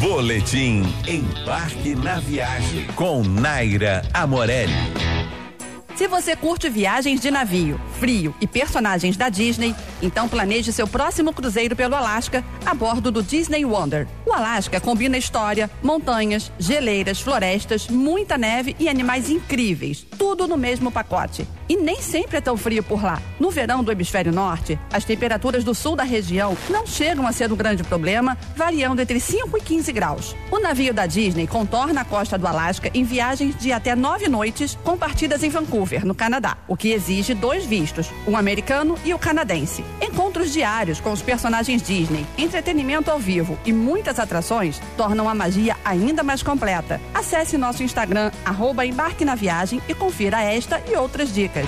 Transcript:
Boletim Embarque na Viagem com Naira Amorelli. Se você curte viagens de navio, frio e personagens da Disney, então planeje seu próximo cruzeiro pelo Alasca a bordo do Disney Wonder. O Alasca combina história, montanhas, geleiras, florestas, muita neve e animais incríveis, tudo no mesmo pacote. E nem sempre é tão frio por lá. No verão do hemisfério norte, as temperaturas do sul da região não chegam a ser um grande problema, variando entre 5 e 15 graus. O navio da Disney contorna a costa do Alasca em viagens de até nove noites, com partidas em Vancouver, no Canadá, o que exige dois vistos, um americano e o canadense. Encontros diários com os personagens Disney, entretenimento ao vivo e muitas atrações tornam a magia ainda mais completa. Acesse nosso Instagram, arroba Embarque na Viagem e confira esta e outras dicas.